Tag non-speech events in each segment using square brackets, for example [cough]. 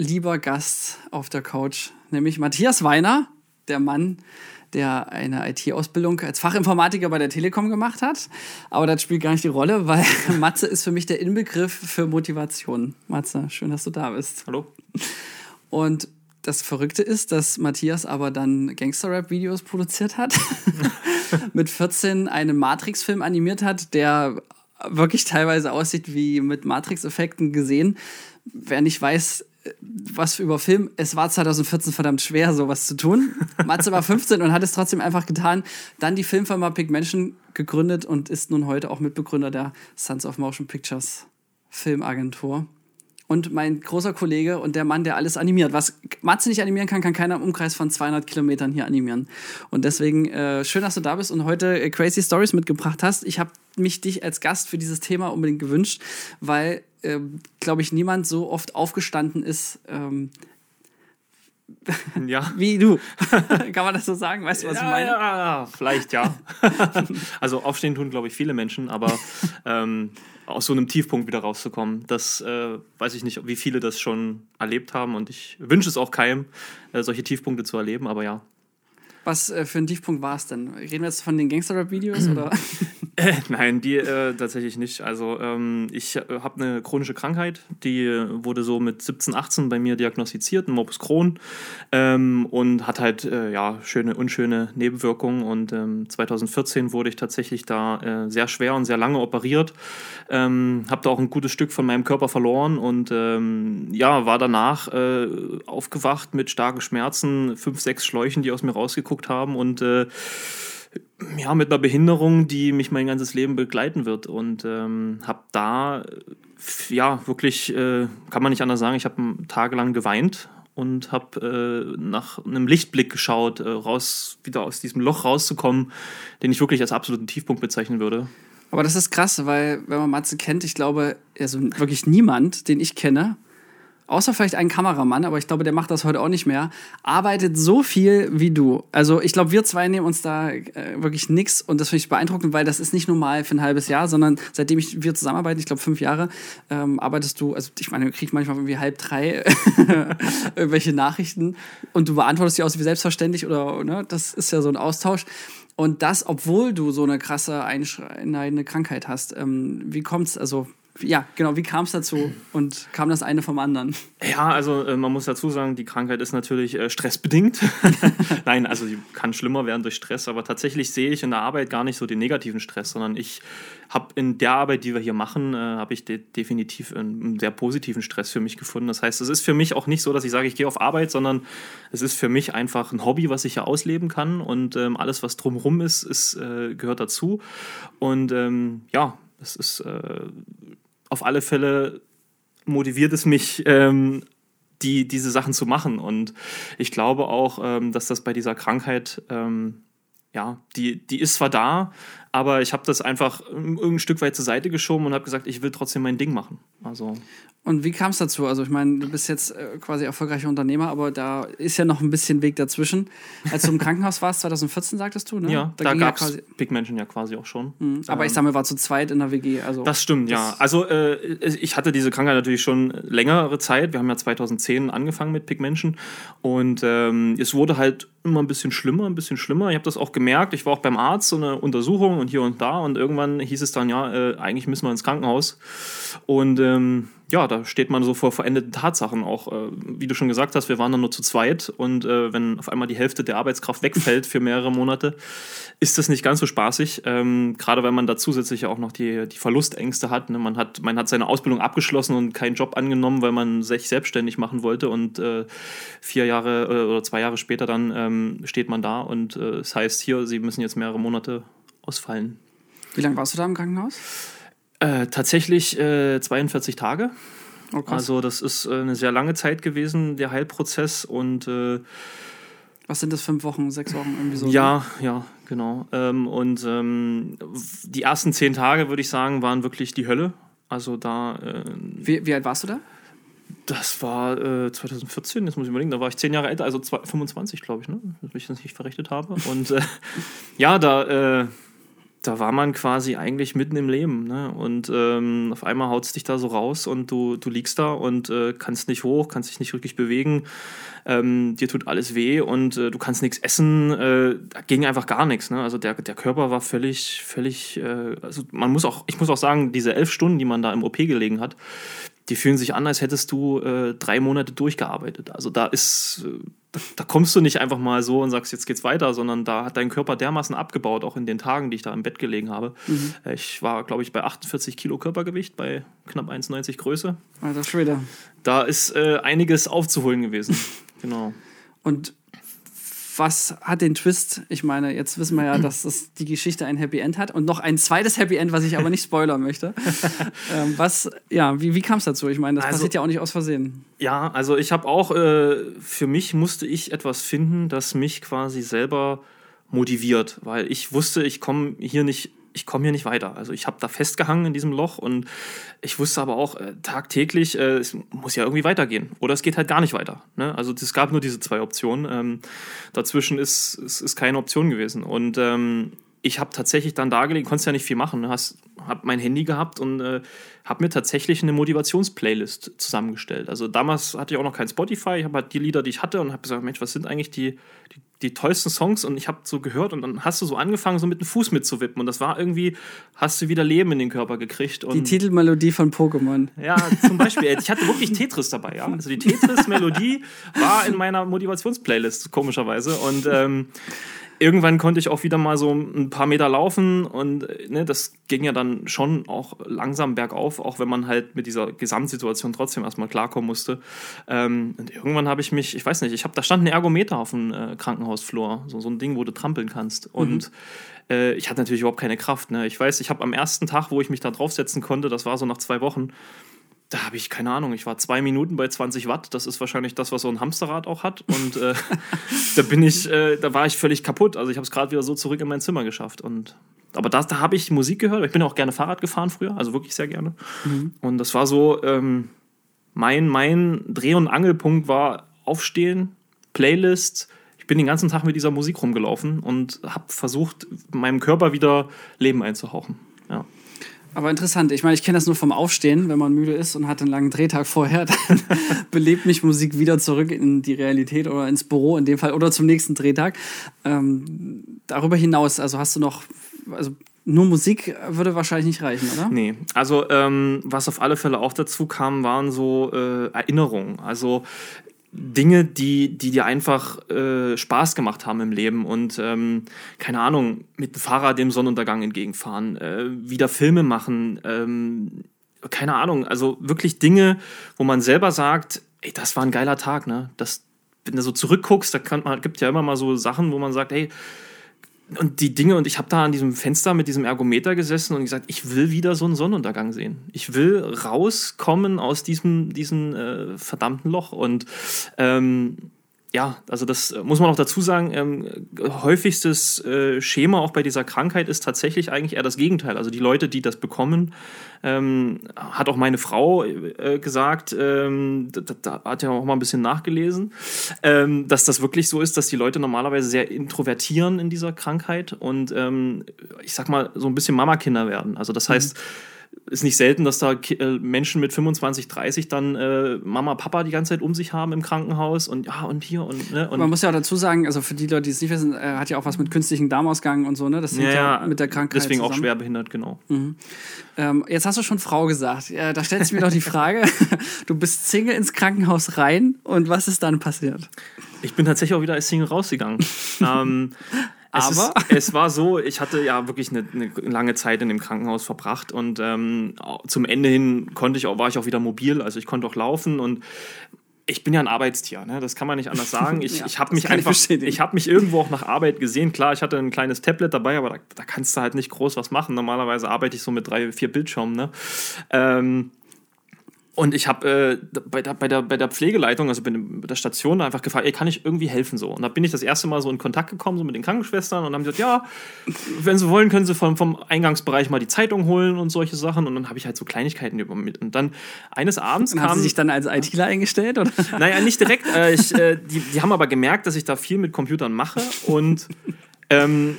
lieber Gast auf der Couch, nämlich Matthias Weiner, der Mann, der eine IT-Ausbildung als Fachinformatiker bei der Telekom gemacht hat. Aber das spielt gar nicht die Rolle, weil [laughs] Matze ist für mich der Inbegriff für Motivation. Matze, schön, dass du da bist. Hallo. Und das Verrückte ist, dass Matthias aber dann Gangster-Rap-Videos produziert hat, [laughs] mit 14 einen Matrix-Film animiert hat, der wirklich teilweise aussieht wie mit Matrix-Effekten gesehen. Wer nicht weiß, was über Film, es war 2014 verdammt schwer, sowas zu tun. Matze war 15 und hat es trotzdem einfach getan. Dann die Filmfirma Pigmention gegründet und ist nun heute auch Mitbegründer der Sons of Motion Pictures Filmagentur und mein großer Kollege und der Mann, der alles animiert. Was Matze nicht animieren kann, kann keiner im Umkreis von 200 Kilometern hier animieren. Und deswegen äh, schön, dass du da bist und heute äh, Crazy Stories mitgebracht hast. Ich habe mich dich als Gast für dieses Thema unbedingt gewünscht, weil, äh, glaube ich, niemand so oft aufgestanden ist. Ähm, ja. [laughs] Wie du. [laughs] Kann man das so sagen? Weißt du, was ja, ich meine? Ja, vielleicht ja. [laughs] also aufstehen tun, glaube ich, viele Menschen, aber ähm, aus so einem Tiefpunkt wieder rauszukommen, das äh, weiß ich nicht, wie viele das schon erlebt haben und ich wünsche es auch keinem, äh, solche Tiefpunkte zu erleben, aber ja. Was äh, für ein Tiefpunkt war es denn? Reden wir jetzt von den Gangster-Rap-Videos oder? [clears throat] Äh, nein, die äh, tatsächlich nicht. Also ähm, ich äh, habe eine chronische Krankheit, die äh, wurde so mit 17, 18 bei mir diagnostiziert, ein Morbus Crohn ähm, und hat halt äh, ja schöne, unschöne Nebenwirkungen und ähm, 2014 wurde ich tatsächlich da sehr schwer und sehr lange operiert, ähm, habe da auch ein gutes Stück von meinem Körper verloren und ähm, ja, war danach aufgewacht mit starken Schmerzen, fünf, sechs Schläuchen, die aus mir rausgeguckt haben und ja, mit einer Behinderung, die mich mein ganzes Leben begleiten wird. Und ähm, habe da, ja, wirklich, äh, kann man nicht anders sagen, ich habe tagelang geweint und habe äh, nach einem Lichtblick geschaut, äh, raus, wieder aus diesem Loch rauszukommen, den ich wirklich als absoluten Tiefpunkt bezeichnen würde. Aber das ist krass, weil, wenn man Matze kennt, ich glaube, also wirklich niemand, den ich kenne, außer vielleicht ein Kameramann, aber ich glaube, der macht das heute auch nicht mehr, arbeitet so viel wie du. Also ich glaube, wir zwei nehmen uns da äh, wirklich nichts und das finde ich beeindruckend, weil das ist nicht nur mal für ein halbes Jahr, sondern seitdem ich, wir zusammenarbeiten, ich glaube fünf Jahre, ähm, arbeitest du, also ich meine, wir kriegen manchmal irgendwie halb drei [laughs] irgendwelche Nachrichten und du beantwortest die aus wie selbstverständlich oder, ne, das ist ja so ein Austausch. Und das, obwohl du so eine krasse einschneidende Krankheit hast. Ähm, wie kommt's, also ja, genau, wie kam es dazu und kam das eine vom anderen? Ja, also äh, man muss dazu sagen, die Krankheit ist natürlich äh, stressbedingt. [laughs] [laughs] Nein, also sie kann schlimmer werden durch Stress, aber tatsächlich sehe ich in der Arbeit gar nicht so den negativen Stress, sondern ich habe in der Arbeit, die wir hier machen, äh, habe ich de definitiv einen, sehr positiven Stress für mich gefunden. Das heißt, es ist für mich auch nicht so, dass ich sage, ich gehe auf Arbeit, sondern es ist für mich einfach ein Hobby, was ich hier ausleben kann und ähm, alles, was drumherum ist, ist äh, gehört dazu. Und ähm, ja, es ist äh, auf alle Fälle motiviert es mich, ähm, die, diese Sachen zu machen. Und ich glaube auch, ähm, dass das bei dieser Krankheit, ähm, ja, die, die ist zwar da, aber ich habe das einfach ein Stück weit zur Seite geschoben und habe gesagt, ich will trotzdem mein Ding machen. Also und wie kam es dazu? Also ich meine, du bist jetzt äh, quasi erfolgreicher Unternehmer, aber da ist ja noch ein bisschen Weg dazwischen. Als du im [laughs] Krankenhaus warst, 2014 sagtest du, ne? Ja, da, da gab es ja Big Menschen ja quasi auch schon. Mhm. Aber ähm, ich sag mal, war zu zweit in der WG. Also das stimmt, das ja. Also äh, ich hatte diese Krankheit natürlich schon längere Zeit. Wir haben ja 2010 angefangen mit Pigmention und ähm, es wurde halt immer ein bisschen schlimmer, ein bisschen schlimmer. Ich habe das auch gemerkt. Ich war auch beim Arzt, so eine Untersuchung und hier und da und irgendwann hieß es dann, ja, äh, eigentlich müssen wir ins Krankenhaus. Und ähm, ja, da steht man so vor verendeten Tatsachen auch. Äh, wie du schon gesagt hast, wir waren dann nur zu zweit und äh, wenn auf einmal die Hälfte der Arbeitskraft wegfällt für mehrere Monate, ist das nicht ganz so spaßig. Ähm, gerade weil man da zusätzlich auch noch die, die Verlustängste hat, ne? man hat. Man hat seine Ausbildung abgeschlossen und keinen Job angenommen, weil man sich selbstständig machen wollte und äh, vier Jahre äh, oder zwei Jahre später dann ähm, steht man da und es äh, heißt hier, sie müssen jetzt mehrere Monate ausfallen. Wie lange warst du da im Krankenhaus? Äh, tatsächlich äh, 42 Tage. Oh, also das ist äh, eine sehr lange Zeit gewesen, der Heilprozess und äh, was sind das, fünf Wochen, sechs Wochen irgendwie so? Ja, ne? ja, genau. Ähm, und ähm, die ersten zehn Tage, würde ich sagen, waren wirklich die Hölle. Also da. Äh, wie, wie alt warst du da? Das war äh, 2014, jetzt muss ich überlegen, da war ich zehn Jahre älter, also zwei, 25, glaube ich, ne? wenn ich das nicht verrechnet habe. Und äh, [laughs] ja, da da war man quasi eigentlich mitten im Leben. Ne? Und ähm, auf einmal haut es dich da so raus und du, du liegst da und äh, kannst nicht hoch, kannst dich nicht wirklich bewegen. Ähm, dir tut alles weh und äh, du kannst nichts essen. Äh, da ging einfach gar nichts. Ne? Also der, der Körper war völlig, völlig, äh, also man muss auch, ich muss auch sagen, diese elf Stunden, die man da im OP gelegen hat, die fühlen sich an, als hättest du äh, drei Monate durchgearbeitet. Also da ist, äh, da, da, kommst du nicht einfach mal so und sagst, jetzt geht's weiter, sondern da hat dein Körper dermaßen abgebaut, auch in den Tagen, die ich da im Bett gelegen habe. Mhm. Äh, ich war, glaube ich, bei 48 Kilo Körpergewicht, bei knapp 1,90 Größe. Alter Schwede. Da ist äh, einiges aufzuholen gewesen. [laughs] genau. Und was hat den Twist? Ich meine, jetzt wissen wir ja, dass das die Geschichte ein Happy End hat und noch ein zweites Happy End, was ich aber nicht spoilern möchte. [laughs] ähm, was, ja, wie, wie kam es dazu? Ich meine, das also, passiert ja auch nicht aus Versehen. Ja, also ich habe auch, äh, für mich musste ich etwas finden, das mich quasi selber motiviert, weil ich wusste, ich komme hier nicht ich komme hier nicht weiter. Also ich habe da festgehangen in diesem Loch und ich wusste aber auch äh, tagtäglich, äh, es muss ja irgendwie weitergehen. Oder es geht halt gar nicht weiter. Ne? Also es gab nur diese zwei Optionen. Ähm, dazwischen ist, ist, ist keine Option gewesen. Und ähm, ich habe tatsächlich dann da gelegen, konntest ja nicht viel machen. Ne? Hast, hab mein Handy gehabt und äh, habe mir tatsächlich eine Motivationsplaylist zusammengestellt. Also damals hatte ich auch noch kein Spotify. Ich habe halt die Lieder, die ich hatte und habe gesagt, Mensch, was sind eigentlich die, die, die tollsten Songs? Und ich habe so gehört und dann hast du so angefangen, so mit dem Fuß mitzuwippen. Und das war irgendwie, hast du wieder Leben in den Körper gekriegt. die Titelmelodie von Pokémon. Ja, zum Beispiel. ich hatte wirklich Tetris dabei, ja. Also die Tetris-Melodie war in meiner Motivationsplaylist, komischerweise. Und ähm, irgendwann konnte ich auch wieder mal so ein paar Meter laufen und ne, das ging ja dann schon auch langsam bergauf, auch wenn man halt mit dieser Gesamtsituation trotzdem erstmal klarkommen musste. Ähm, und irgendwann habe ich mich, ich weiß nicht, ich habe, da stand ein Ergometer auf dem äh, Krankenhausflur, so, so ein Ding, wo du trampeln kannst. Und mhm. äh, ich hatte natürlich überhaupt keine Kraft. Ne? Ich weiß, ich habe am ersten Tag, wo ich mich da draufsetzen konnte, das war so nach zwei Wochen, da habe ich keine Ahnung, ich war zwei Minuten bei 20 Watt. Das ist wahrscheinlich das, was so ein Hamsterrad auch hat. Und äh, [laughs] da bin ich, äh, da war ich völlig kaputt. Also ich habe es gerade wieder so zurück in mein Zimmer geschafft. Und aber das, da habe ich Musik gehört. Ich bin auch gerne Fahrrad gefahren früher, also wirklich sehr gerne. Mhm. Und das war so, ähm, mein, mein Dreh- und Angelpunkt war Aufstehen, Playlist. Ich bin den ganzen Tag mit dieser Musik rumgelaufen und habe versucht, meinem Körper wieder Leben einzuhauchen. Ja. Aber interessant. Ich meine, ich kenne das nur vom Aufstehen, wenn man müde ist und hat einen langen Drehtag vorher, [laughs] dann belebt mich Musik wieder zurück in die Realität oder ins Büro in dem Fall oder zum nächsten Drehtag. Ähm, darüber hinaus, also hast du noch, also nur Musik würde wahrscheinlich nicht reichen, oder? Nee, also ähm, was auf alle Fälle auch dazu kam, waren so äh, Erinnerungen. Also Dinge, die, die dir einfach äh, Spaß gemacht haben im Leben und ähm, keine Ahnung, mit dem Fahrrad dem Sonnenuntergang entgegenfahren, äh, wieder Filme machen, ähm, keine Ahnung, also wirklich Dinge, wo man selber sagt, ey, das war ein geiler Tag, ne? Das, wenn du so zurückguckst, da kann man, gibt ja immer mal so Sachen, wo man sagt, hey, und die Dinge, und ich habe da an diesem Fenster mit diesem Ergometer gesessen und gesagt, ich will wieder so einen Sonnenuntergang sehen. Ich will rauskommen aus diesem, diesem äh, verdammten Loch. Und ähm, ja, also das muss man auch dazu sagen, ähm, häufigstes äh, Schema auch bei dieser Krankheit ist tatsächlich eigentlich eher das Gegenteil. Also die Leute, die das bekommen, ähm, hat auch meine Frau äh, gesagt, ähm, da, da, hat ja auch mal ein bisschen nachgelesen, ähm, dass das wirklich so ist, dass die Leute normalerweise sehr introvertieren in dieser Krankheit und ähm, ich sag mal so ein bisschen Mamakinder werden. Also das heißt, mhm ist nicht selten, dass da äh, Menschen mit 25, 30 dann äh, Mama, Papa die ganze Zeit um sich haben im Krankenhaus und ja und hier und, ne, und Man muss ja auch dazu sagen, also für die Leute, die es nicht wissen, er hat ja auch was mit künstlichen Darmausgang und so, ne? Das hängt ja, ja mit der Krankheit Deswegen zusammen. auch schwer behindert, genau. Mhm. Ähm, jetzt hast du schon Frau gesagt. Ja, da stellt sich mir doch die Frage, [laughs] du bist Single ins Krankenhaus rein und was ist dann passiert? Ich bin tatsächlich auch wieder als Single rausgegangen. [laughs] ähm, aber es, ist, [laughs] es, war so, ich hatte ja wirklich eine, eine, lange Zeit in dem Krankenhaus verbracht und ähm, zum Ende hin konnte ich auch, war ich auch wieder mobil, also ich konnte auch laufen und ich bin ja ein Arbeitstier, ne? das kann man nicht anders sagen. [laughs] Ich, ja, ich habe mich einfach, ich habe mich irgendwo auch nach Arbeit gesehen. Klar, ich hatte ein kleines Tablet dabei, aber da, da, kannst du halt nicht groß was machen. Normalerweise arbeite ich so mit drei, vier Bildschirmen. Ne? Ähm, und ich habe äh, bei, der, bei, der, bei der Pflegeleitung, also bei der Station, einfach gefragt, ey, kann ich irgendwie helfen so? Und da bin ich das erste Mal so in Kontakt gekommen, so mit den Krankenschwestern und haben gesagt, ja, wenn sie wollen, können sie vom, vom Eingangsbereich mal die Zeitung holen und solche Sachen. Und dann habe ich halt so Kleinigkeiten übermittelt. Und dann eines Abends kam... Haben sie sich dann als ITler eingestellt? Oder? [laughs] Naja, nicht direkt. Äh, ich, äh, die, die haben aber gemerkt, dass ich da viel mit Computern mache und ähm,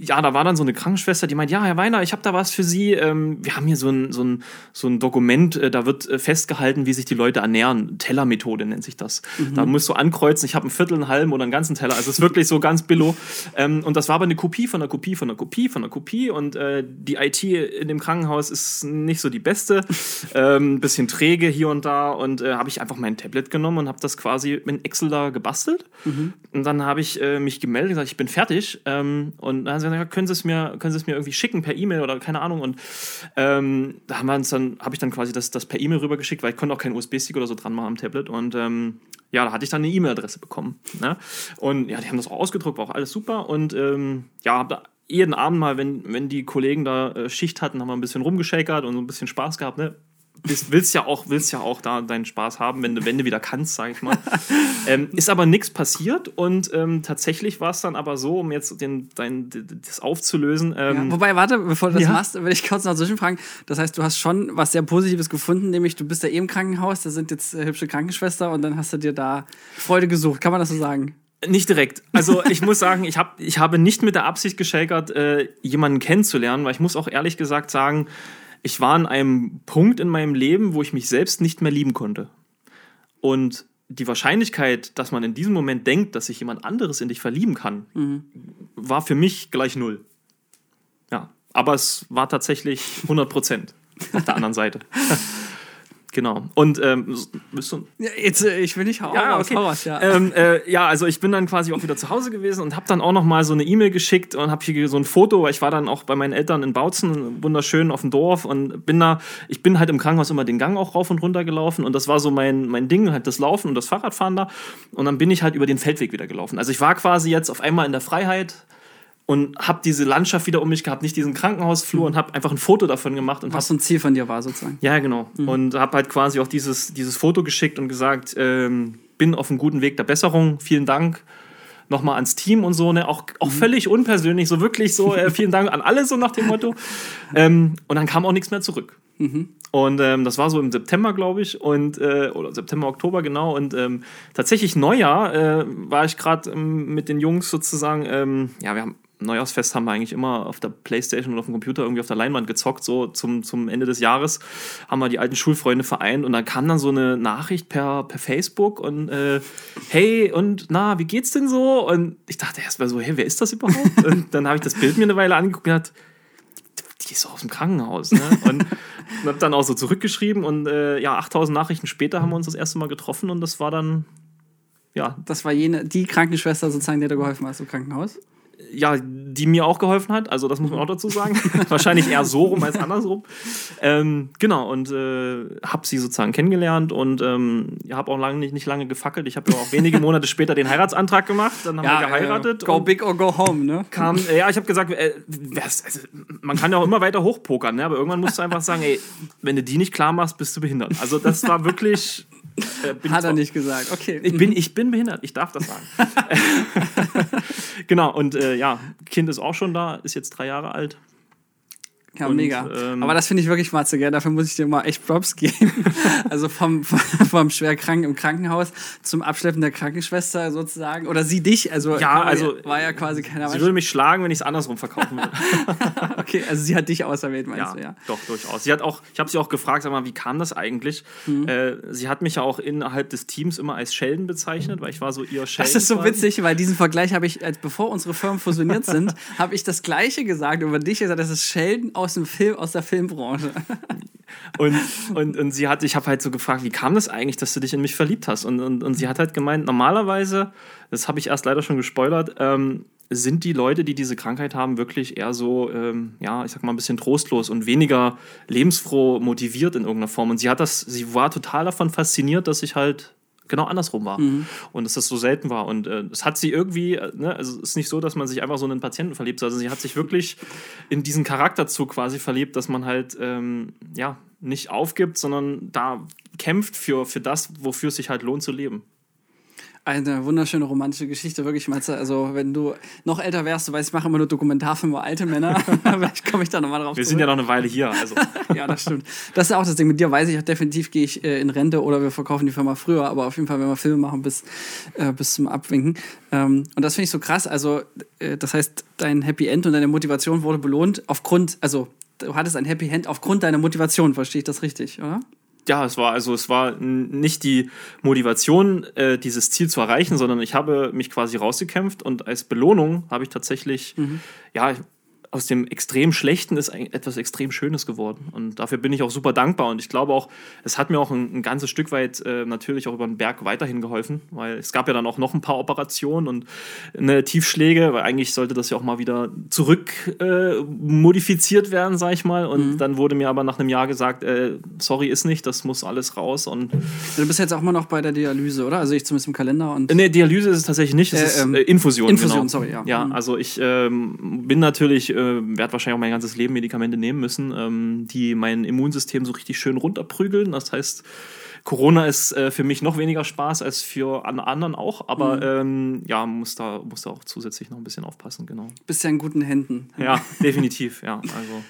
ja, da war dann so eine Krankenschwester, die meint, ja, Herr Weiner, ich habe da was für Sie. Ähm, wir haben hier so ein, so ein, so ein Dokument, äh, da wird äh, festgehalten, wie sich die Leute ernähren. Tellermethode nennt sich das. Mhm. Da musst du ankreuzen, ich habe einen Viertel, einen halben oder einen ganzen Teller. Also es ist wirklich so ganz billo. Ähm, und das war aber eine Kopie von einer Kopie von einer Kopie von einer Kopie. Und äh, die IT in dem Krankenhaus ist nicht so die beste. ähm, bisschen träge hier und da. Und äh, habe ich einfach mein Tablet genommen und habe das quasi mit Excel da gebastelt. Mhm. Und dann habe ich äh, mich gemeldet und gesagt, ich bin fertig. Ähm, und dann haben sie gesagt, können Sie es mir, können Sie es mir irgendwie schicken per E-Mail oder keine Ahnung. Und ähm, da haben wir uns dann, habe ich dann quasi das, das per E-Mail rübergeschickt, weil ich konnte auch keinen USB-Stick oder so dran machen am Tablet. Und ähm, ja, da hatte ich dann eine E-Mail-Adresse bekommen. Ne? Und ja, die haben das auch ausgedruckt, war auch alles super. Und ähm, ja, habe da jeden Abend mal, wenn, wenn die Kollegen da äh, Schicht hatten, haben wir ein bisschen rumgeschakert und so ein bisschen Spaß gehabt. Ne? Bist, willst ja auch, willst ja auch da deinen Spaß haben, wenn du, wenn du wieder kannst, sag ich mal. [laughs] ähm, ist aber nichts passiert und ähm, tatsächlich war es dann aber so, um jetzt den, dein, das aufzulösen. Ähm, ja, wobei, warte, bevor du das ja. machst, will ich kurz noch zwischenfragen. Das heißt, du hast schon was sehr Positives gefunden, nämlich du bist ja eh im Krankenhaus, da sind jetzt äh, hübsche Krankenschwester und dann hast du dir da Freude gesucht. Kann man das so sagen? Nicht direkt. Also ich muss sagen, ich, hab, ich habe nicht mit der Absicht geschakert, äh, jemanden kennenzulernen, weil ich muss auch ehrlich gesagt sagen, ich war an einem Punkt in meinem Leben, wo ich mich selbst nicht mehr lieben konnte. Und die Wahrscheinlichkeit, dass man in diesem Moment denkt, dass sich jemand anderes in dich verlieben kann, mhm. war für mich gleich null. Ja, aber es war tatsächlich 100 Prozent auf der anderen Seite. [laughs] Genau. Und ähm, bist du. Ja, jetzt, äh, ich will nicht hauen. Ja, okay. Ja. Ähm, äh, ja, also ich bin dann quasi auch wieder zu Hause gewesen und habe dann auch noch mal so eine E-Mail geschickt und habe hier so ein Foto, weil ich war dann auch bei meinen Eltern in Bautzen, wunderschön auf dem Dorf und bin da, ich bin halt im Krankenhaus immer den Gang auch rauf und runter gelaufen und das war so mein, mein Ding, halt das Laufen und das Fahrradfahren da und dann bin ich halt über den Feldweg wieder gelaufen. Also ich war quasi jetzt auf einmal in der Freiheit, und habe diese Landschaft wieder um mich gehabt, nicht diesen Krankenhausflur mhm. und habe einfach ein Foto davon gemacht. Und Was so ein Ziel von dir war sozusagen. Ja, genau. Mhm. Und habe halt quasi auch dieses, dieses Foto geschickt und gesagt, ähm, bin auf einem guten Weg der Besserung, vielen Dank. Nochmal ans Team und so, ne? auch, auch mhm. völlig unpersönlich, so wirklich so, äh, [laughs] vielen Dank an alle, so nach dem Motto. Ähm, und dann kam auch nichts mehr zurück. Mhm. Und ähm, das war so im September, glaube ich, und äh, oder September, Oktober genau. Und ähm, tatsächlich Neujahr äh, war ich gerade ähm, mit den Jungs sozusagen, ähm, ja, wir haben Neujahrsfest haben wir eigentlich immer auf der Playstation oder auf dem Computer irgendwie auf der Leinwand gezockt, so zum, zum Ende des Jahres haben wir die alten Schulfreunde vereint und dann kam dann so eine Nachricht per, per Facebook und äh, hey und na, wie geht's denn so? Und ich dachte erstmal so, hey, wer ist das überhaupt? [laughs] und dann habe ich das Bild mir eine Weile angeguckt und gedacht, die ist doch aus dem Krankenhaus. Ne? Und, [laughs] und habe dann auch so zurückgeschrieben und äh, ja, 8000 Nachrichten später haben wir uns das erste Mal getroffen und das war dann, ja. Das war jene, die Krankenschwester sozusagen, der dir geholfen hat im Krankenhaus? Ja, die mir auch geholfen hat. Also das muss man auch dazu sagen. [laughs] [laughs] Wahrscheinlich eher so rum als andersrum. Ähm, genau, und äh, habe sie sozusagen kennengelernt und ähm, habe auch lange nicht, nicht lange gefackelt. Ich habe auch wenige [laughs] Monate später den Heiratsantrag gemacht. Dann haben ja, wir geheiratet. Äh, go big or go home, ne? Kam, äh, ja, ich habe gesagt, äh, also, man kann ja auch immer weiter hochpokern, ne? aber irgendwann musst du einfach sagen, ey, wenn du die nicht klar machst, bist du behindert. Also das war wirklich... Äh, Hat er nicht gesagt, okay. Ich bin, ich bin behindert, ich darf das sagen. [laughs] [laughs] genau, und äh, ja, Kind ist auch schon da, ist jetzt drei Jahre alt. Ja, und, mega. Ähm, Aber das finde ich wirklich Matze, gell? Dafür muss ich dir mal echt Props [laughs] geben. also vom, vom Schwerkranken im Krankenhaus zum Abschleppen der Krankenschwester sozusagen. Oder sie dich. Also, ja, also war ja quasi keiner. Sie würde mich schlagen, wenn ich es andersrum verkaufen würde. [laughs] okay, also sie hat dich auserwählt, meinst ja, du, ja? Doch, durchaus. Sie hat auch, ich habe sie auch gefragt, sag mal, wie kam das eigentlich? Mhm. Äh, sie hat mich ja auch innerhalb des Teams immer als Sheldon bezeichnet, weil ich war so ihr Sheldon. Das ist so witzig, weil diesen Vergleich habe ich, als bevor unsere Firmen fusioniert sind, [laughs] habe ich das Gleiche gesagt über dich. gesagt, das ist Sheldon aus dem Film, aus der Filmbranche. und, und, und sie hat, ich habe halt so gefragt, wie kam das eigentlich, dass du dich in mich verliebt hast? Und, und, und sie hat halt gemeint, normalerweise, das habe ich erst leider schon gespoilert, ähm, sind die Leute, die diese Krankheit haben, wirklich eher so, ähm, ja, ich sag mal, ein bisschen trostlos und weniger lebensfroh motiviert in irgendeiner Form. Und sie hat das, sie war total davon fasziniert, dass ich halt genau andersrum war. Mhm. Und dass das so selten war. Und äh, es hat sie irgendwie, äh, ne, also es ist nicht so, dass man sich einfach so in einen Patienten verliebt, also sie hat sich wirklich in diesen Charakterzug quasi verliebt, dass man halt, ähm, ja, nicht aufgibt, sondern da kämpft für, für das, wofür es sich halt lohnt zu leben. Eine wunderschöne romantische Geschichte, wirklich, Matze. Also, wenn du noch älter wärst, du weißt, ich mache immer nur Dokumentarfilme über alte Männer. [laughs] [laughs] Vielleicht komme ich da nochmal drauf Wir zurück. sind ja noch eine Weile hier. Also. [laughs] ja, das stimmt. Das ist auch das Ding. Mit dir weiß ich auch definitiv, gehe ich äh, in Rente oder wir verkaufen die Firma früher. Aber auf jeden Fall, wenn wir Filme machen, bis, äh, bis zum Abwinken. Ähm, und das finde ich so krass. Also, äh, das heißt, dein Happy End und deine Motivation wurde belohnt aufgrund, also, du hattest ein Happy End aufgrund deiner Motivation. Verstehe ich das richtig, oder? Ja, es war also es war nicht die Motivation, äh, dieses Ziel zu erreichen, sondern ich habe mich quasi rausgekämpft und als Belohnung habe ich tatsächlich, mhm. ja, aus dem extrem Schlechten ist etwas extrem Schönes geworden. Und dafür bin ich auch super dankbar. Und ich glaube auch, es hat mir auch ein, ein ganzes Stück weit äh, natürlich auch über den Berg weiterhin geholfen, weil es gab ja dann auch noch ein paar Operationen und eine Tiefschläge, weil eigentlich sollte das ja auch mal wieder zurück äh, modifiziert werden, sag ich mal. Und mhm. dann wurde mir aber nach einem Jahr gesagt, äh, sorry, ist nicht, das muss alles raus. Und du bist jetzt auch immer noch bei der Dialyse, oder? Also ich zumindest im Kalender. Und nee, Dialyse ist es tatsächlich nicht, es ist ähm, äh, Infusion. Infusion, genau. sorry, ja. Ja, mhm. also ich ähm, bin natürlich äh, werde wahrscheinlich auch mein ganzes Leben Medikamente nehmen müssen, ähm, die mein Immunsystem so richtig schön runterprügeln. Das heißt, Corona ist äh, für mich noch weniger Spaß als für alle anderen auch, aber mhm. ähm, ja, muss da, muss da auch zusätzlich noch ein bisschen aufpassen, genau. Bist ja in guten Händen. Ja, [laughs] definitiv, ja. Also.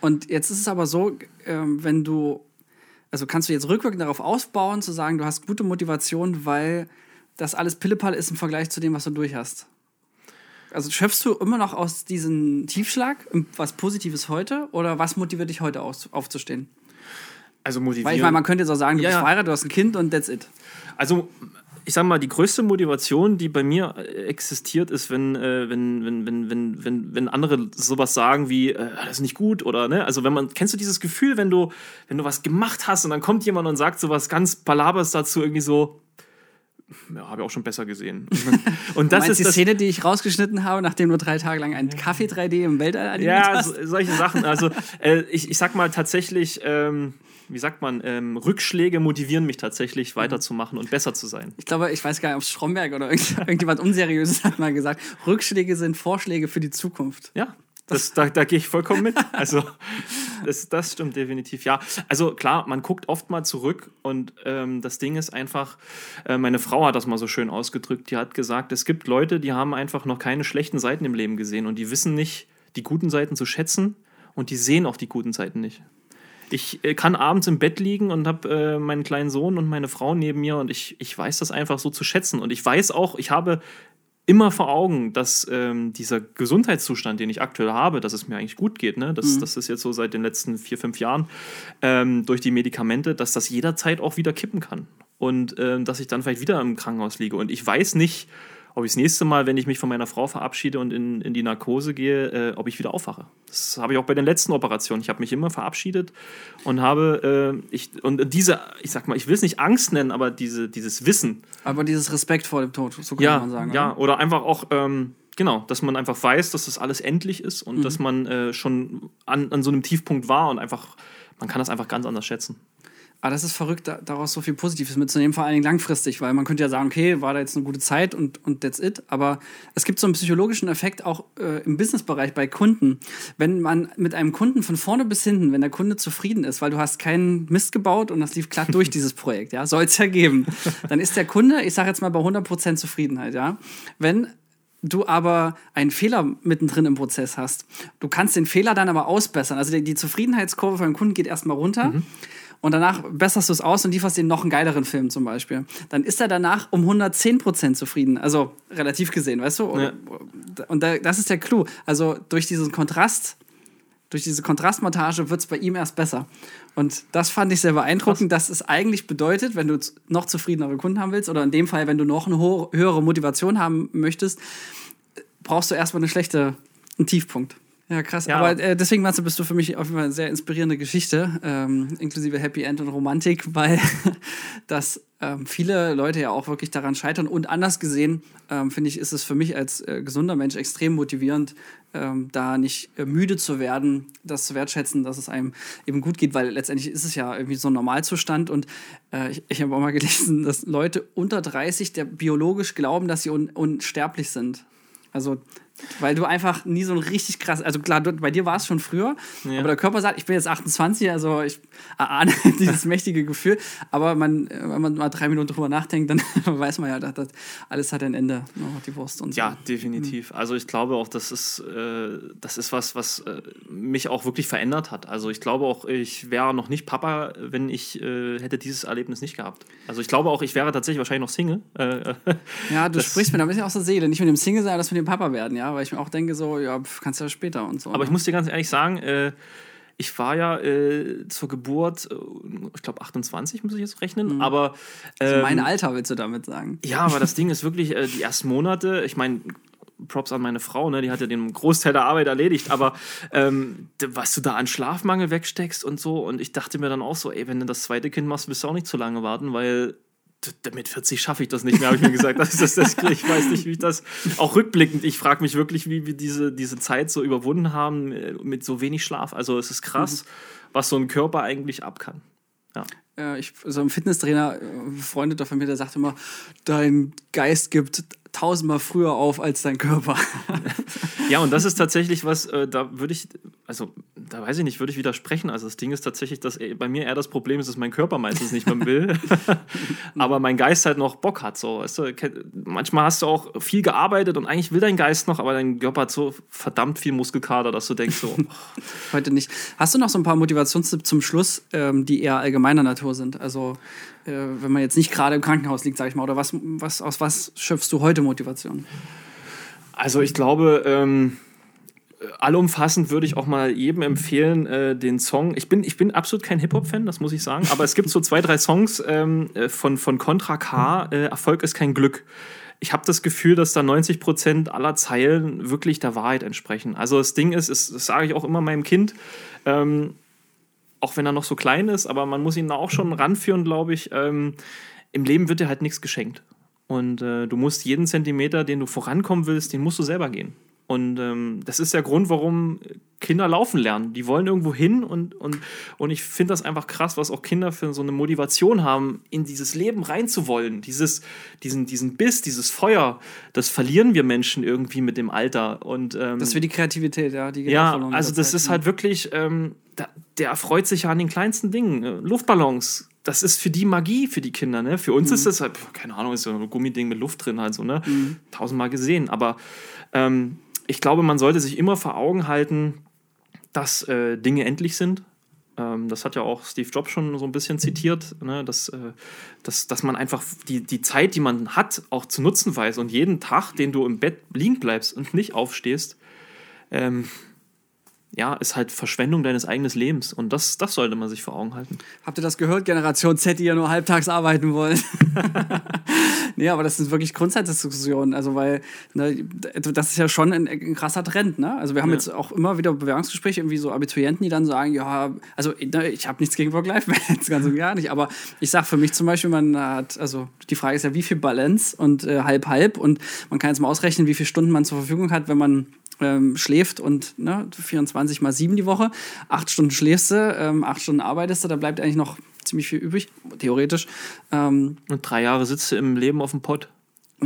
Und jetzt ist es aber so, ähm, wenn du, also kannst du jetzt rückwirkend darauf ausbauen, zu sagen, du hast gute Motivation, weil das alles Pillepalle ist im Vergleich zu dem, was du durch hast. Also schöpfst du immer noch aus diesem Tiefschlag was Positives heute oder was motiviert dich heute aus, aufzustehen? Also motivieren. Weil ich meine, man könnte jetzt auch sagen, du ja, bist verheiratet, du hast ein Kind und that's it. Also ich sag mal, die größte Motivation, die bei mir äh, existiert, ist, wenn, äh, wenn, wenn, wenn, wenn, wenn, wenn andere sowas sagen wie, äh, das ist nicht gut oder ne? Also wenn man, kennst du dieses Gefühl, wenn du, wenn du was gemacht hast und dann kommt jemand und sagt sowas ganz Palabers dazu, irgendwie so, ja, habe ich auch schon besser gesehen. [laughs] Und das ist die das Szene, die ich rausgeschnitten habe, nachdem du drei Tage lang ein Kaffee 3D im Weltall animiert ja, hast. Ja, so, solche Sachen. Also äh, ich, ich sag mal tatsächlich, ähm, wie sagt man, ähm, Rückschläge motivieren mich tatsächlich weiterzumachen und besser zu sein. Ich glaube, ich weiß gar nicht, ob es Stromberg oder [laughs] irgendjemand Unseriöses hat mal gesagt, Rückschläge sind Vorschläge für die Zukunft. Ja, das, da, da gehe ich vollkommen mit. [laughs] Also, das, das stimmt definitiv. Ja, also klar, man guckt oft mal zurück und ähm, das Ding ist einfach, äh, meine Frau hat das mal so schön ausgedrückt. Die hat gesagt, es gibt Leute, die haben einfach noch keine schlechten Seiten im Leben gesehen und die wissen nicht, die guten Seiten zu schätzen und die sehen auch die guten Seiten nicht. Ich äh, kann abends im Bett liegen und habe äh, meinen kleinen Sohn und meine Frau neben mir und ich, ich weiß das einfach so zu schätzen. Und ich weiß auch, ich habe immer vor Augen, dass ähm, dieser Gesundheitszustand, den ich aktuell habe, dass es mir eigentlich gut geht, ne? das, mhm. das ist jetzt so seit den letzten vier, fünf Jahren, ähm, durch die Medikamente, dass das jederzeit auch wieder kippen kann. Und ähm, dass ich dann vielleicht wieder im Krankenhaus liege. Und ich weiß nicht, ob ich das nächste Mal, wenn ich mich von meiner Frau verabschiede und in, in die Narkose gehe, äh, ob ich wieder aufwache. Das habe ich auch bei den letzten Operationen. Ich habe mich immer verabschiedet und habe, äh, ich, und diese, ich sag mal, ich will es nicht Angst nennen, aber diese, dieses Wissen. Aber dieses Respekt vor dem Tod, so kann ja, man sagen. Ja, oder, oder einfach auch, ähm, genau, dass man einfach weiß, dass das alles endlich ist und mhm. dass man äh, schon an, an so einem Tiefpunkt war und einfach, man kann das einfach ganz anders schätzen. Aber das ist verrückt, daraus so viel Positives mitzunehmen, vor allen Dingen langfristig, weil man könnte ja sagen, okay, war da jetzt eine gute Zeit und, und that's it. Aber es gibt so einen psychologischen Effekt auch äh, im Businessbereich bei Kunden. Wenn man mit einem Kunden von vorne bis hinten, wenn der Kunde zufrieden ist, weil du hast keinen Mist gebaut und das lief glatt durch [laughs] dieses Projekt, ja, soll es ja geben, dann ist der Kunde, ich sage jetzt mal bei 100% Zufriedenheit, ja. Wenn du aber einen Fehler mittendrin im Prozess hast, du kannst den Fehler dann aber ausbessern. Also die, die Zufriedenheitskurve von dem Kunden geht erstmal runter. Mhm und danach besserst du es aus und lieferst ihm noch einen geileren Film zum Beispiel, dann ist er danach um 110% zufrieden. Also relativ gesehen, weißt du? Ja. Und das ist der Clou. Also durch diesen Kontrast, durch diese Kontrastmontage wird es bei ihm erst besser. Und das fand ich sehr beeindruckend, dass es eigentlich bedeutet, wenn du noch zufriedenere Kunden haben willst, oder in dem Fall, wenn du noch eine höhere Motivation haben möchtest, brauchst du erstmal eine schlechte, einen Tiefpunkt. Ja, krass. Ja. Aber äh, deswegen, Matze, bist du für mich auf jeden Fall eine sehr inspirierende Geschichte, ähm, inklusive Happy End und Romantik, [laughs] weil das ähm, viele Leute ja auch wirklich daran scheitern. Und anders gesehen, ähm, finde ich, ist es für mich als äh, gesunder Mensch extrem motivierend, ähm, da nicht äh, müde zu werden, das zu wertschätzen, dass es einem eben gut geht, weil letztendlich ist es ja irgendwie so ein Normalzustand. Und äh, ich, ich habe auch mal gelesen, dass Leute unter 30 der biologisch glauben, dass sie un unsterblich sind. Also Weil du einfach nie so ein richtig krass, also klar, du, bei dir war es schon früher, ja. aber der Körper sagt, ich bin jetzt 28, also ich ahne [laughs] dieses [laughs] mächtige Gefühl. Aber man, wenn man mal drei Minuten drüber nachdenkt, dann [laughs] weiß man ja, dass das alles hat ein Ende, die Wurst und so. Ja, definitiv. Mhm. Also ich glaube auch, das ist, äh, das ist was, was äh, mich auch wirklich verändert hat. Also ich glaube auch, ich wäre noch nicht Papa, wenn ich äh, hätte dieses Erlebnis nicht gehabt. Also ich glaube auch, ich wäre tatsächlich wahrscheinlich noch Single. Äh, ja, du sprichst mir da ein bisschen aus der Seele. Nicht mit dem Single sein, dass mit dem Papa werden, ja. Weil ich mir auch denke, so, ja, kannst du ja später und so. Aber ne? ich muss dir ganz ehrlich sagen, äh, ich war ja äh, zur Geburt, äh, ich glaube 28 muss ich jetzt rechnen, mhm. aber. Ähm, also mein Alter willst du damit sagen? Ja, aber das Ding ist wirklich äh, die ersten Monate, ich meine, Props an meine Frau, ne? die hat ja den Großteil der Arbeit erledigt, aber ähm, was du da an Schlafmangel wegsteckst und so, und ich dachte mir dann auch so, ey, wenn du das zweite Kind machst, wirst du auch nicht zu lange warten, weil mit 40 schaffe ich das nicht mehr, habe ich mir gesagt. Das ist das, ich weiß nicht, wie ich das. Auch rückblickend, ich frage mich wirklich, wie wir diese, diese Zeit so überwunden haben äh, mit so wenig Schlaf. Also es ist krass, mhm. was so ein Körper eigentlich ab kann. Ja. Ja, ich, so ein Fitnesstrainer, äh, befreundeter von mir, der sagt immer, dein Geist gibt tausendmal früher auf als dein Körper. [laughs] ja, und das ist tatsächlich was, äh, da würde ich, also da weiß ich nicht, würde ich widersprechen. Also das Ding ist tatsächlich, dass bei mir eher das Problem ist, dass mein Körper meistens nicht mehr will, [laughs] aber mein Geist halt noch Bock hat. So, weißt du? Manchmal hast du auch viel gearbeitet und eigentlich will dein Geist noch, aber dein Körper hat so verdammt viel Muskelkater, dass du denkst so. [laughs] Heute nicht. Hast du noch so ein paar Motivationstipps zum Schluss, ähm, die eher allgemeiner Natur sind? Also äh, wenn man jetzt nicht gerade im Krankenhaus liegt, sag ich mal, oder was, was, aus was schöpfst du heute Motivation? Also ich glaube, ähm, allumfassend würde ich auch mal jedem empfehlen, äh, den Song. Ich bin, ich bin absolut kein Hip-Hop-Fan, das muss ich sagen, aber es gibt so zwei, drei Songs ähm, äh, von, von Contra K, äh, Erfolg ist kein Glück. Ich habe das Gefühl, dass da 90 Prozent aller Zeilen wirklich der Wahrheit entsprechen. Also das Ding ist, ist das sage ich auch immer meinem Kind, ähm, auch wenn er noch so klein ist, aber man muss ihn da auch schon ranführen, glaube ich. Ähm, Im Leben wird dir halt nichts geschenkt. Und äh, du musst jeden Zentimeter, den du vorankommen willst, den musst du selber gehen. Und ähm, das ist der Grund, warum Kinder laufen lernen. Die wollen irgendwo hin und, und, und ich finde das einfach krass, was auch Kinder für so eine Motivation haben, in dieses Leben reinzuwollen. Dieses, diesen, diesen Biss, dieses Feuer, das verlieren wir Menschen irgendwie mit dem Alter. Und, ähm, das wird die Kreativität, ja. Die ja, also das ist halt wirklich, ähm, da, der erfreut sich ja an den kleinsten Dingen. Luftballons, das ist für die Magie für die Kinder, ne? Für uns mhm. ist das halt, keine Ahnung, ist so ein Gummiding mit Luft drin halt so, ne? Mhm. Tausendmal gesehen. Aber ähm, ich glaube, man sollte sich immer vor Augen halten, dass äh, Dinge endlich sind. Ähm, das hat ja auch Steve Jobs schon so ein bisschen zitiert, ne? dass, äh, dass, dass man einfach die, die Zeit, die man hat, auch zu nutzen weiß. Und jeden Tag, den du im Bett liegen bleibst und nicht aufstehst, ähm, ja, ist halt Verschwendung deines eigenen Lebens. Und das, das sollte man sich vor Augen halten. Habt ihr das gehört, Generation Z, die ja nur halbtags arbeiten wollen? [laughs] nee, aber das sind wirklich Grundsatzdiskussionen. Also, weil ne, das ist ja schon ein, ein, krasser Trend. Ne? Also, wir haben ja. jetzt auch immer wieder Bewerbungsgespräche, irgendwie so Abiturienten, die dann sagen: Ja, also ne, ich habe nichts gegen Work-Life-Balance, [laughs] ganz und gar nicht. Aber ich sage für mich zum Beispiel, man hat, also die Frage ist ja, wie viel Balance und äh, halb, halb. Und man kann jetzt mal ausrechnen, wie viele Stunden man zur Verfügung hat, wenn man ähm, schläft und ne, 24 mal 7 die Woche, acht Stunden schläfst du, ähm, acht Stunden arbeitest du, da bleibt eigentlich noch ziemlich viel übrig, theoretisch. Ähm, und drei Jahre sitzt du im Leben auf dem Pott.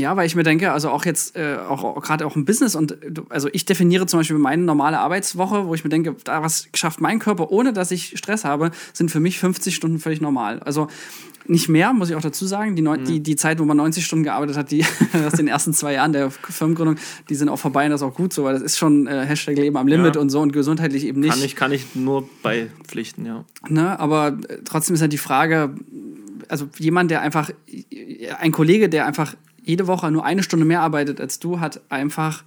Ja, weil ich mir denke, also auch jetzt, äh, auch gerade auch im Business und also ich definiere zum Beispiel meine normale Arbeitswoche, wo ich mir denke, da was schafft mein Körper, ohne dass ich Stress habe, sind für mich 50 Stunden völlig normal. Also nicht mehr, muss ich auch dazu sagen. Die, mhm. die, die Zeit, wo man 90 Stunden gearbeitet hat, die [laughs] aus den ersten zwei Jahren der Firmengründung, die sind auch vorbei und das ist auch gut so, weil das ist schon äh, Hashtag Leben am Limit ja. und so und gesundheitlich eben nicht. Kann ich, kann ich nur beipflichten, ja. Ne, aber äh, trotzdem ist halt die Frage, also jemand, der einfach, ein Kollege, der einfach jede Woche nur eine Stunde mehr arbeitet als du, hat einfach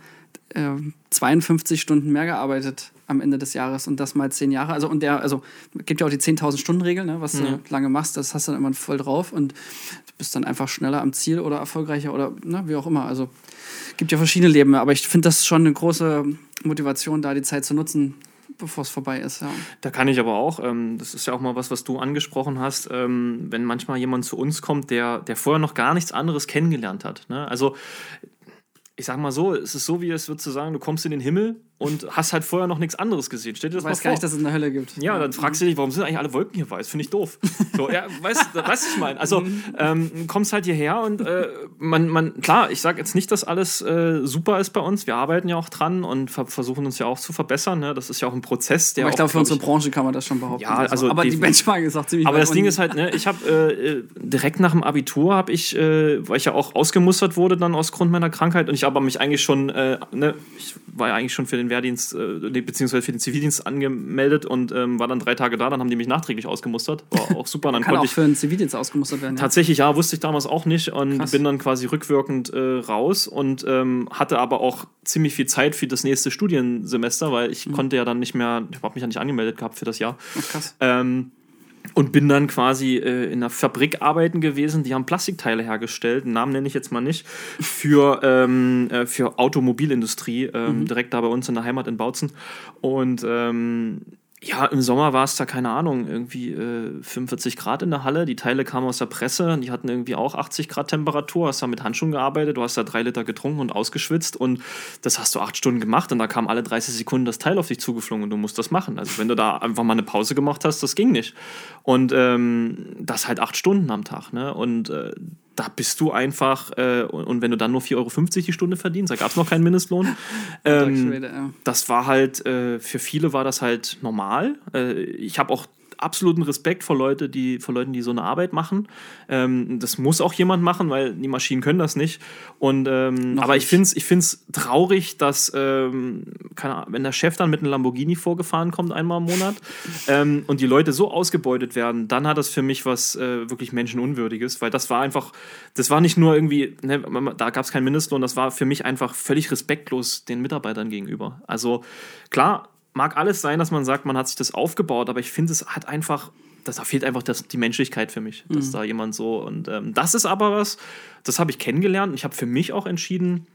äh, 52 Stunden mehr gearbeitet am Ende des Jahres und das mal zehn Jahre. Also und der, also gibt ja auch die 10.000 Stunden Regel, ne, was mhm. du lange machst, das hast du dann immer voll drauf und du bist dann einfach schneller am Ziel oder erfolgreicher oder ne, wie auch immer. Also gibt ja verschiedene Leben, aber ich finde das schon eine große Motivation, da die Zeit zu nutzen, bevor es vorbei ist. Ja. Da kann ich aber auch, ähm, das ist ja auch mal was, was du angesprochen hast, ähm, wenn manchmal jemand zu uns kommt, der, der vorher noch gar nichts anderes kennengelernt hat. Ne? Also ich sag mal so, es ist so, wie es wird zu sagen, du kommst in den Himmel und [laughs] hast halt vorher noch nichts anderes gesehen. Stell dir das Du weißt mal gar vor. nicht, dass es eine Hölle gibt. Ja, dann fragst du dich, warum sind eigentlich alle Wolken hier weiß? Finde ich doof. So, ja, [laughs] weißt du, weißt, du, ich meine? Also, ähm, kommst halt hierher und äh, man, man, klar, ich sage jetzt nicht, dass alles äh, super ist bei uns. Wir arbeiten ja auch dran und ver versuchen uns ja auch zu verbessern. Ne? Das ist ja auch ein Prozess, der Aber ich glaube, für unsere Branche kann man das schon behaupten. Ja, also aber die. Benchmark ist auch ziemlich aber das Ding ist halt, ne, ich habe äh, direkt nach dem Abitur habe ich, äh, weil ich ja auch ausgemustert wurde dann aus Grund meiner Krankheit und ich aber mich eigentlich schon, äh, ne, ich war ja eigentlich schon für den Wehrdienst äh, beziehungsweise für den Zivildienst angemeldet und ähm, war dann drei Tage da, dann haben die mich nachträglich ausgemustert, war auch super, dann [laughs] kann konnte auch ich für einen Zivildienst ausgemustert werden. Tatsächlich, ja, wusste ich damals auch nicht und Krass. bin dann quasi rückwirkend äh, raus und ähm, hatte aber auch ziemlich viel Zeit für das nächste Studiensemester, weil ich konnte ja dann nicht mehr, ich habe mich ja nicht angemeldet gehabt für das Jahr. Ach, krass. Ähm, und bin dann quasi äh, in einer Fabrik arbeiten gewesen, die haben Plastikteile hergestellt, den Namen nenne ich jetzt mal nicht, für, ähm, äh, für Automobilindustrie, ähm, direkt da bei uns in der Heimat in Bautzen. Und ähm, ja, im Sommer war es da, keine Ahnung, irgendwie äh, 45 Grad in der Halle. Die Teile kamen aus der Presse, die hatten irgendwie auch 80 Grad Temperatur. Hast da mit Handschuhen gearbeitet, du hast da drei Liter getrunken und ausgeschwitzt und das hast du acht Stunden gemacht und da kam alle 30 Sekunden das Teil auf dich zugeflogen und du musst das machen. Also wenn du da einfach mal eine Pause gemacht hast, das ging nicht. Und ähm, das halt acht Stunden am Tag. Ne? Und äh, da bist du einfach, äh, und, wenn du dann nur 4,50 Euro die Stunde verdienst, da gab es noch keinen Mindestlohn. [laughs] ähm, das war halt, äh, für viele war das halt normal. Äh, ich habe auch absoluten Respekt vor, Leute, die, vor Leuten, die so eine Arbeit machen. Ähm, das muss auch jemand machen, weil die Maschinen können das nicht. Und, ähm, aber ich nicht. finde es ich find's traurig, dass, ähm, Ahnung, wenn der Chef dann mit einem Lamborghini vorgefahren kommt, einmal im Monat, [laughs] ähm, und die Leute so ausgebeutet werden, dann hat das für mich was äh, wirklich Menschenunwürdiges, weil das war einfach, das war nicht nur irgendwie, ne, da gab es keinen Mindestlohn, das war für mich einfach völlig respektlos den Mitarbeitern gegenüber. Also klar, mag alles sein, dass man sagt, man hat sich das aufgebaut, aber ich finde, es hat einfach, das, da fehlt einfach das, die Menschlichkeit für mich, dass Mhm. da jemand so und ähm, das ist aber was, das habe ich kennengelernt und ich habe für mich auch entschieden,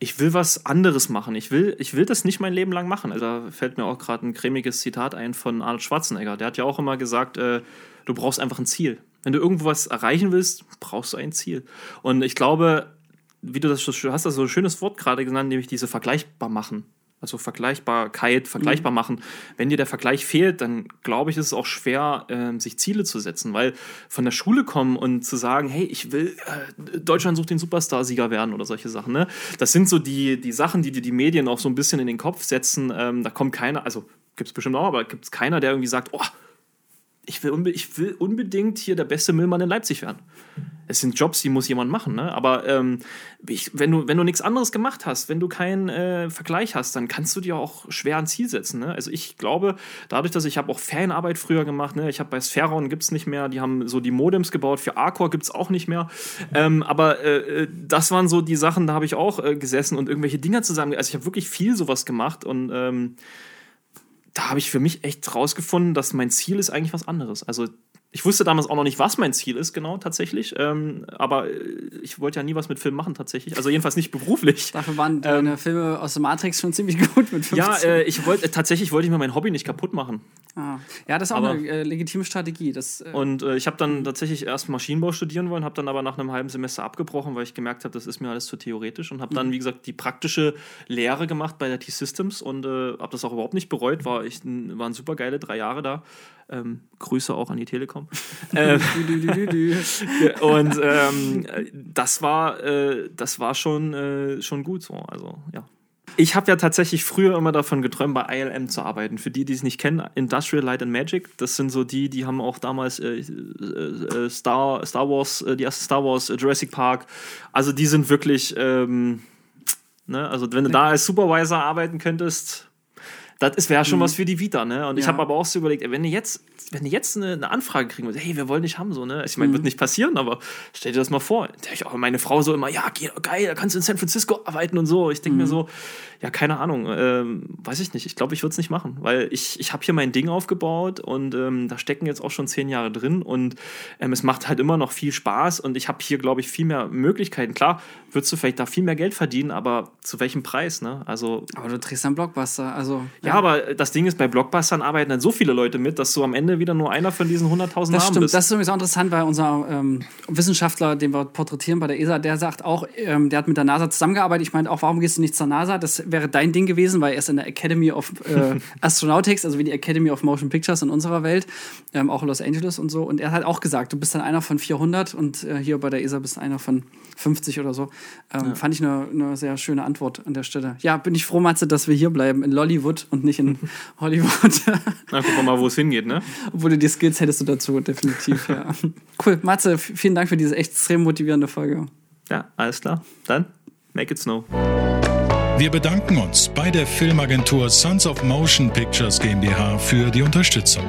ich will was anderes machen. Ich will, ich will das nicht mein Leben lang machen. Also da fällt mir auch gerade ein cremiges Zitat ein von Arnold Schwarzenegger. Der hat ja auch immer gesagt, äh, du brauchst einfach ein Ziel. Wenn du irgendwo was erreichen willst, brauchst du ein Ziel. Und ich glaube, wie du das hast, das so ein schönes Wort gerade genannt, nämlich diese vergleichbar machen. Also Vergleichbarkeit, vergleichbar machen. Wenn dir der Vergleich fehlt, dann glaube ich, ist es auch schwer, ähm, sich Ziele zu setzen, weil von der Schule kommen und zu sagen, hey, ich will, äh, Deutschland sucht den Superstar-Sieger werden oder solche Sachen, ne? Das sind so die, die Sachen, die dir die Medien auch so ein bisschen in den Kopf setzen. Ähm, da kommt keiner, also gibt es bestimmt auch, aber gibt es keiner, der irgendwie sagt, oh, ich will, ich will unbedingt hier der beste Müllmann in Leipzig werden. Es sind Jobs, die muss jemand machen, ne? Aber ähm, ich, wenn du, wenn du nichts anderes gemacht hast, wenn du keinen äh, Vergleich hast, dann kannst du dir auch schwer ein Ziel setzen. Ne? Also ich glaube, dadurch, dass ich habe auch Fanarbeit früher gemacht, ne? ich habe bei Sphäron gibt es nicht mehr, die haben so die Modems gebaut, für Arcor gibt es auch nicht mehr. Ähm, aber äh, äh, das waren so die Sachen, da habe ich auch äh, gesessen und irgendwelche Dinger zusammen. Also ich habe wirklich viel sowas gemacht und ähm, da habe ich für mich echt rausgefunden, dass mein Ziel ist eigentlich was anderes. Also ich wusste damals auch noch nicht, was mein Ziel ist, genau tatsächlich. Ähm, aber äh, ich wollte ja nie was mit Film machen tatsächlich. Also jedenfalls nicht beruflich. Dafür waren deine Filme aus der Matrix schon ziemlich [laughs] gut mit 15. Ja, äh, ich wollte äh, tatsächlich wollte ich mir mein Hobby nicht kaputt machen. ah. ja das ist auch aber- eine äh, legitime Strategie. Das, äh, Und äh, ich habe dann tatsächlich erst Maschinenbau studieren wollen, habe dann aber nach einem halben Semester abgebrochen, weil ich gemerkt habe, das ist mir alles zu theoretisch und habe dann, wie gesagt, die praktische Lehre gemacht bei der T-Systems und habe das auch überhaupt nicht bereut. War ein, waren super geile drei Jahre da. Ähm, Grüße auch an die Telekom. Ähm, dü, [laughs] dü. und ähm, äh, das war, äh, das war schon, äh, schon gut so. Also, ja. Ich habe ja tatsächlich früher immer davon geträumt, bei ILM zu arbeiten. Für die, die es nicht kennen, Industrial Light and Magic, das sind so die, die haben auch damals äh, äh, äh, Star, Star Wars, äh, die erste Star Wars, äh, Jurassic Park. Also die sind wirklich, ähm, ne, also wenn du da als Supervisor arbeiten könntest, das wäre schon was für die Vita, ne? Und ich Ja. habe aber auch so überlegt, wenn du jetzt, wenn du jetzt eine, eine Anfrage kriegen würdest, hey, wir wollen dich haben, so, ne? Ich meine, wird nicht passieren, aber stell dir das mal vor. Da ich auch meine Frau so immer, ja, ge- geil, da kannst du in San Francisco arbeiten und so. Ich denke mir so, ja, keine Ahnung, ähm, weiß ich nicht. Ich glaube, ich würde es nicht machen, weil ich, ich habe hier mein Ding aufgebaut und ähm, da stecken jetzt auch schon zehn Jahre drin und ähm, es macht halt immer noch viel Spaß und ich habe hier, glaube ich, viel mehr Möglichkeiten. Klar, würdest du vielleicht da viel mehr Geld verdienen, aber zu welchem Preis, ne? Also Aber du trägst einen Blockbuster. Also, ja, Ja, aber das Ding ist, bei Blockbustern arbeiten dann so viele Leute mit, dass du am Ende wieder nur einer von diesen 100.000 Namen Das stimmt. bist. Das ist übrigens auch interessant, weil unser ähm, Wissenschaftler, den wir porträtieren bei der ESA, der sagt auch, ähm, der hat mit der NASA zusammengearbeitet. Ich meinte auch, warum gehst du nicht zur NASA? Das wäre dein Ding gewesen, weil er ist in der Academy of äh, [laughs] Astronautics, also wie die Academy of Motion Pictures in unserer Welt, ähm, auch in Los Angeles und so. Und er hat auch gesagt, du bist dann einer von 400 und äh, hier bei der ESA bist du einer von 50 oder so. Ähm, Fand ich eine, eine sehr schöne Antwort an der Stelle. Ja, bin ich froh, Matze, dass wir hier bleiben, in Lollywood und nicht in [laughs] Hollywood. Na, gucken wir mal, wo es hingeht, ne? Obwohl du die Skills hättest du dazu, definitiv, ja. [laughs] Cool, Matze, vielen Dank für diese extrem motivierende Folge. Ja, alles klar. Dann, make it snow. Wir bedanken uns bei der Filmagentur Sons of Motion Pictures GmbH für die Unterstützung.